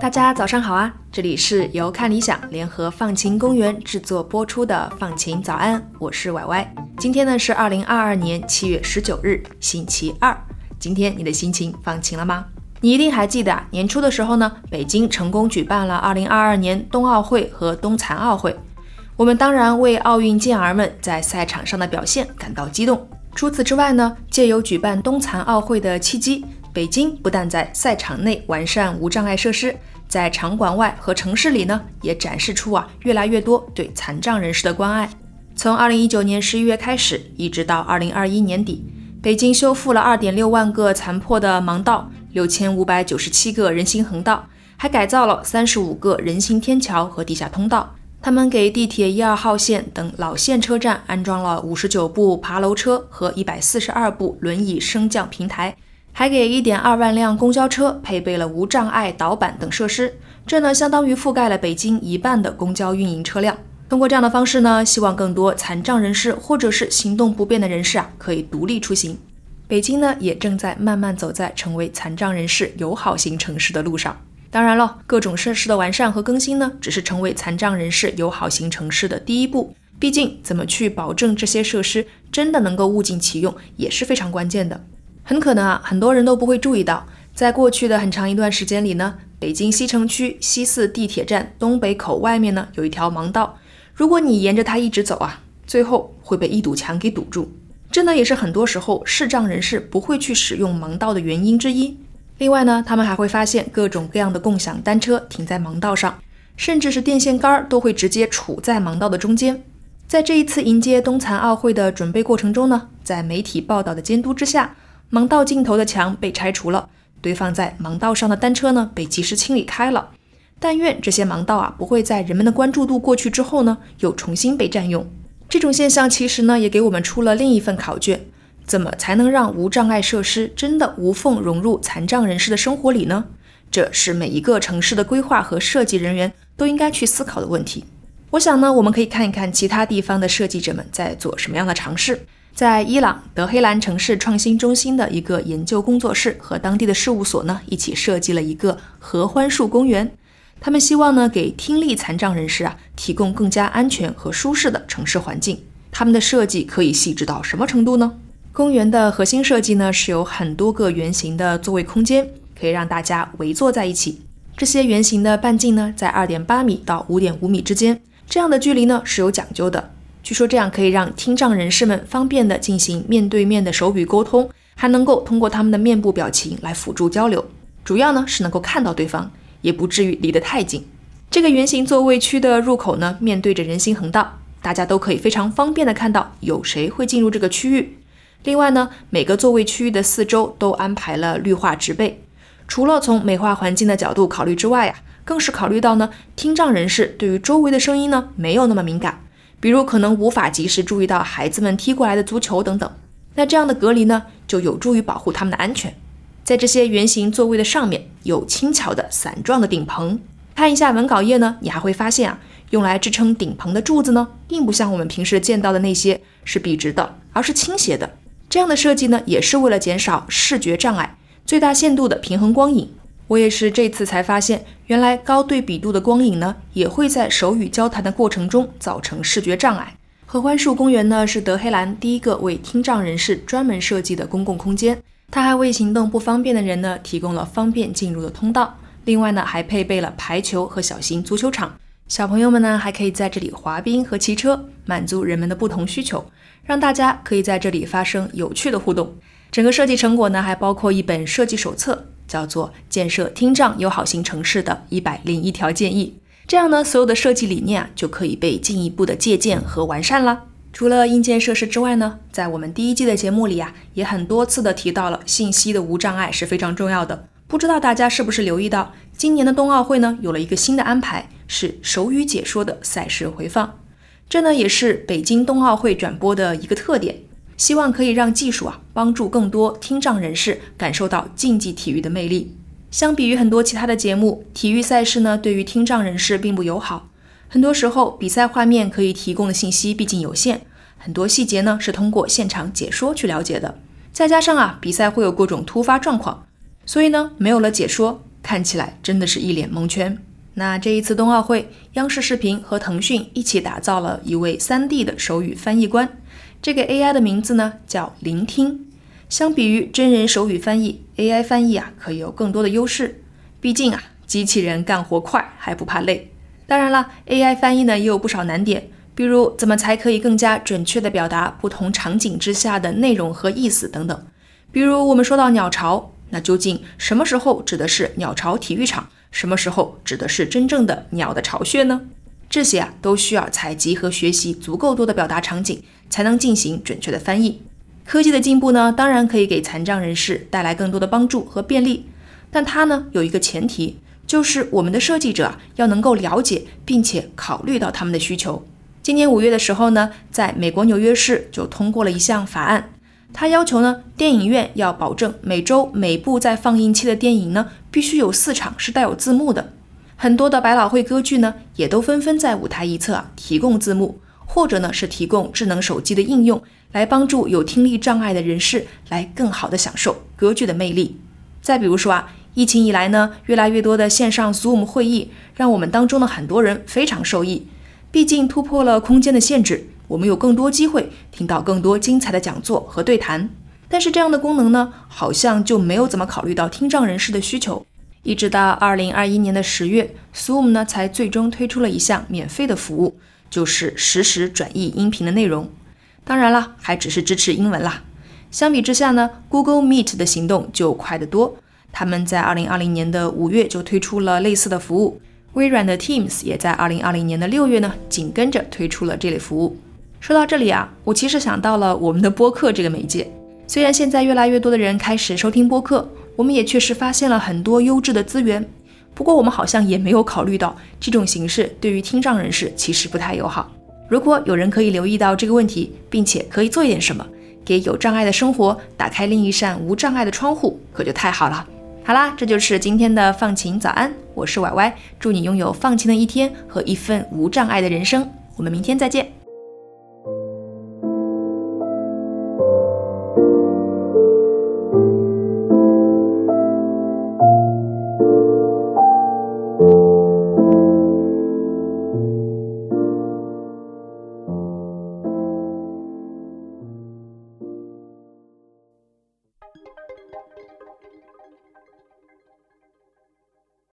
大家早上好啊！这里是由看理想联合放晴公园制作播出的放晴早安，我是歪歪。今天呢是二零二二年七月十九日，星期二。今天你的心情放晴了吗？你一定还记得啊，年初的时候呢，北京成功举办了二零二二年冬奥会和冬残奥会。我们当然为奥运健儿们在赛场上的表现感到激动。除此之外呢，借由举办冬残奥会的契机，北京不但在赛场内完善无障碍设施。在场馆外和城市里呢，也展示出啊越来越多对残障人士的关爱。从二零一九年十一月开始，一直到二零二一年底，北京修复了二点六万个残破的盲道，六千五百九十七个人行横道，还改造了三十五个人行天桥和地下通道。他们给地铁一二号线等老线车站安装了五十九部爬楼车和一百四十二部轮椅升降平台。还给一点二万辆公交车配备了无障碍导板等设施，这呢相当于覆盖了北京一半的公交运营车辆。通过这样的方式呢，希望更多残障人士或者是行动不便的人士啊，可以独立出行。北京呢也正在慢慢走在成为残障人士友好型城市的路上。当然了，各种设施的完善和更新呢，只是成为残障人士友好型城市的第一步。毕竟，怎么去保证这些设施真的能够物尽其用，也是非常关键的。很可能啊，很多人都不会注意到，在过去的很长一段时间里呢，北京西城区西四地铁站东北口外面呢有一条盲道，如果你沿着它一直走啊，最后会被一堵墙给堵住。这呢也是很多时候视障人士不会去使用盲道的原因之一。另外呢，他们还会发现各种各样的共享单车停在盲道上，甚至是电线杆都会直接杵在盲道的中间。在这一次迎接冬残奥会的准备过程中呢，在媒体报道的监督之下。盲道尽头的墙被拆除了，堆放在盲道上的单车呢被及时清理开了。但愿这些盲道啊不会在人们的关注度过去之后呢又重新被占用。这种现象其实呢也给我们出了另一份考卷：怎么才能让无障碍设施真的无缝融入残障人士的生活里呢？这是每一个城市的规划和设计人员都应该去思考的问题。我想呢，我们可以看一看其他地方的设计者们在做什么样的尝试。在伊朗德黑兰城市创新中心的一个研究工作室和当地的事务所呢，一起设计了一个合欢树公园。他们希望呢，给听力残障人士啊，提供更加安全和舒适的城市环境。他们的设计可以细致到什么程度呢？公园的核心设计呢，是有很多个圆形的座位空间，可以让大家围坐在一起。这些圆形的半径呢，在二点八米到五点五米之间，这样的距离呢，是有讲究的。据说这样可以让听障人士们方便地进行面对面的手语沟通，还能够通过他们的面部表情来辅助交流。主要呢是能够看到对方，也不至于离得太近。这个圆形座位区的入口呢，面对着人行横道，大家都可以非常方便地看到有谁会进入这个区域。另外呢，每个座位区域的四周都安排了绿化植被，除了从美化环境的角度考虑之外呀，更是考虑到呢，听障人士对于周围的声音呢没有那么敏感。比如可能无法及时注意到孩子们踢过来的足球等等，那这样的隔离呢，就有助于保护他们的安全。在这些圆形座位的上面有轻巧的伞状的顶棚，看一下文稿页呢，你还会发现啊，用来支撑顶棚的柱子呢，并不像我们平时见到的那些是笔直的，而是倾斜的。这样的设计呢，也是为了减少视觉障碍，最大限度的平衡光影。我也是这次才发现，原来高对比度的光影呢，也会在手语交谈的过程中造成视觉障碍。合欢树公园呢，是德黑兰第一个为听障人士专门设计的公共空间，它还为行动不方便的人呢提供了方便进入的通道。另外呢，还配备了排球和小型足球场，小朋友们呢还可以在这里滑冰和骑车，满足人们的不同需求，让大家可以在这里发生有趣的互动。整个设计成果呢，还包括一本设计手册。叫做建设听障友好型城市的一百零一条建议，这样呢，所有的设计理念啊就可以被进一步的借鉴和完善了。除了硬件设施之外呢，在我们第一季的节目里啊，也很多次的提到了信息的无障碍是非常重要的。不知道大家是不是留意到，今年的冬奥会呢有了一个新的安排，是手语解说的赛事回放。这呢也是北京冬奥会转播的一个特点。希望可以让技术啊帮助更多听障人士感受到竞技体育的魅力。相比于很多其他的节目，体育赛事呢对于听障人士并不友好。很多时候，比赛画面可以提供的信息毕竟有限，很多细节呢是通过现场解说去了解的。再加上啊，比赛会有各种突发状况，所以呢，没有了解说，看起来真的是一脸蒙圈。那这一次冬奥会，央视视频和腾讯一起打造了一位 3D 的手语翻译官，这个 AI 的名字呢叫聆听。相比于真人手语翻译，AI 翻译啊可以有更多的优势。毕竟啊，机器人干活快还不怕累。当然了，AI 翻译呢也有不少难点。比如，怎么才可以更加准确地表达不同场景之下的内容和意思等等？比如，我们说到鸟巢，那究竟什么时候指的是鸟巢体育场，什么时候指的是真正的鸟的巢穴呢？这些啊，都需要采集和学习足够多的表达场景，才能进行准确的翻译。科技的进步呢，当然可以给残障人士带来更多的帮助和便利，但它呢有一个前提，就是我们的设计者要能够了解并且考虑到他们的需求。今年五月的时候呢，在美国纽约市就通过了一项法案，它要求呢，电影院要保证每周每部在放映期的电影呢，必须有四场是带有字幕的。很多的百老汇歌剧呢，也都纷纷在舞台一侧提供字幕，或者呢是提供智能手机的应用，来帮助有听力障碍的人士来更好的享受歌剧的魅力。再比如说啊，疫情以来呢，越来越多的线上 Zoom 会议，让我们当中的很多人非常受益。毕竟突破了空间的限制，我们有更多机会听到更多精彩的讲座和对谈。但是这样的功能呢，好像就没有怎么考虑到听障人士的需求。一直到二零二一年的十月，Zoom 呢才最终推出了一项免费的服务，就是实时转译音频的内容。当然了，还只是支持英文啦。相比之下呢，Google Meet 的行动就快得多。他们在二零二零年的五月就推出了类似的服务。微软的 Teams 也在二零二零年的六月呢，紧跟着推出了这类服务。说到这里啊，我其实想到了我们的播客这个媒介。虽然现在越来越多的人开始收听播客，我们也确实发现了很多优质的资源。不过我们好像也没有考虑到这种形式对于听障人士其实不太友好。如果有人可以留意到这个问题，并且可以做一点什么，给有障碍的生活打开另一扇无障碍的窗户，可就太好了。好啦，这就是今天的放晴早安，我是歪歪，祝你拥有放晴的一天和一份无障碍的人生，我们明天再见。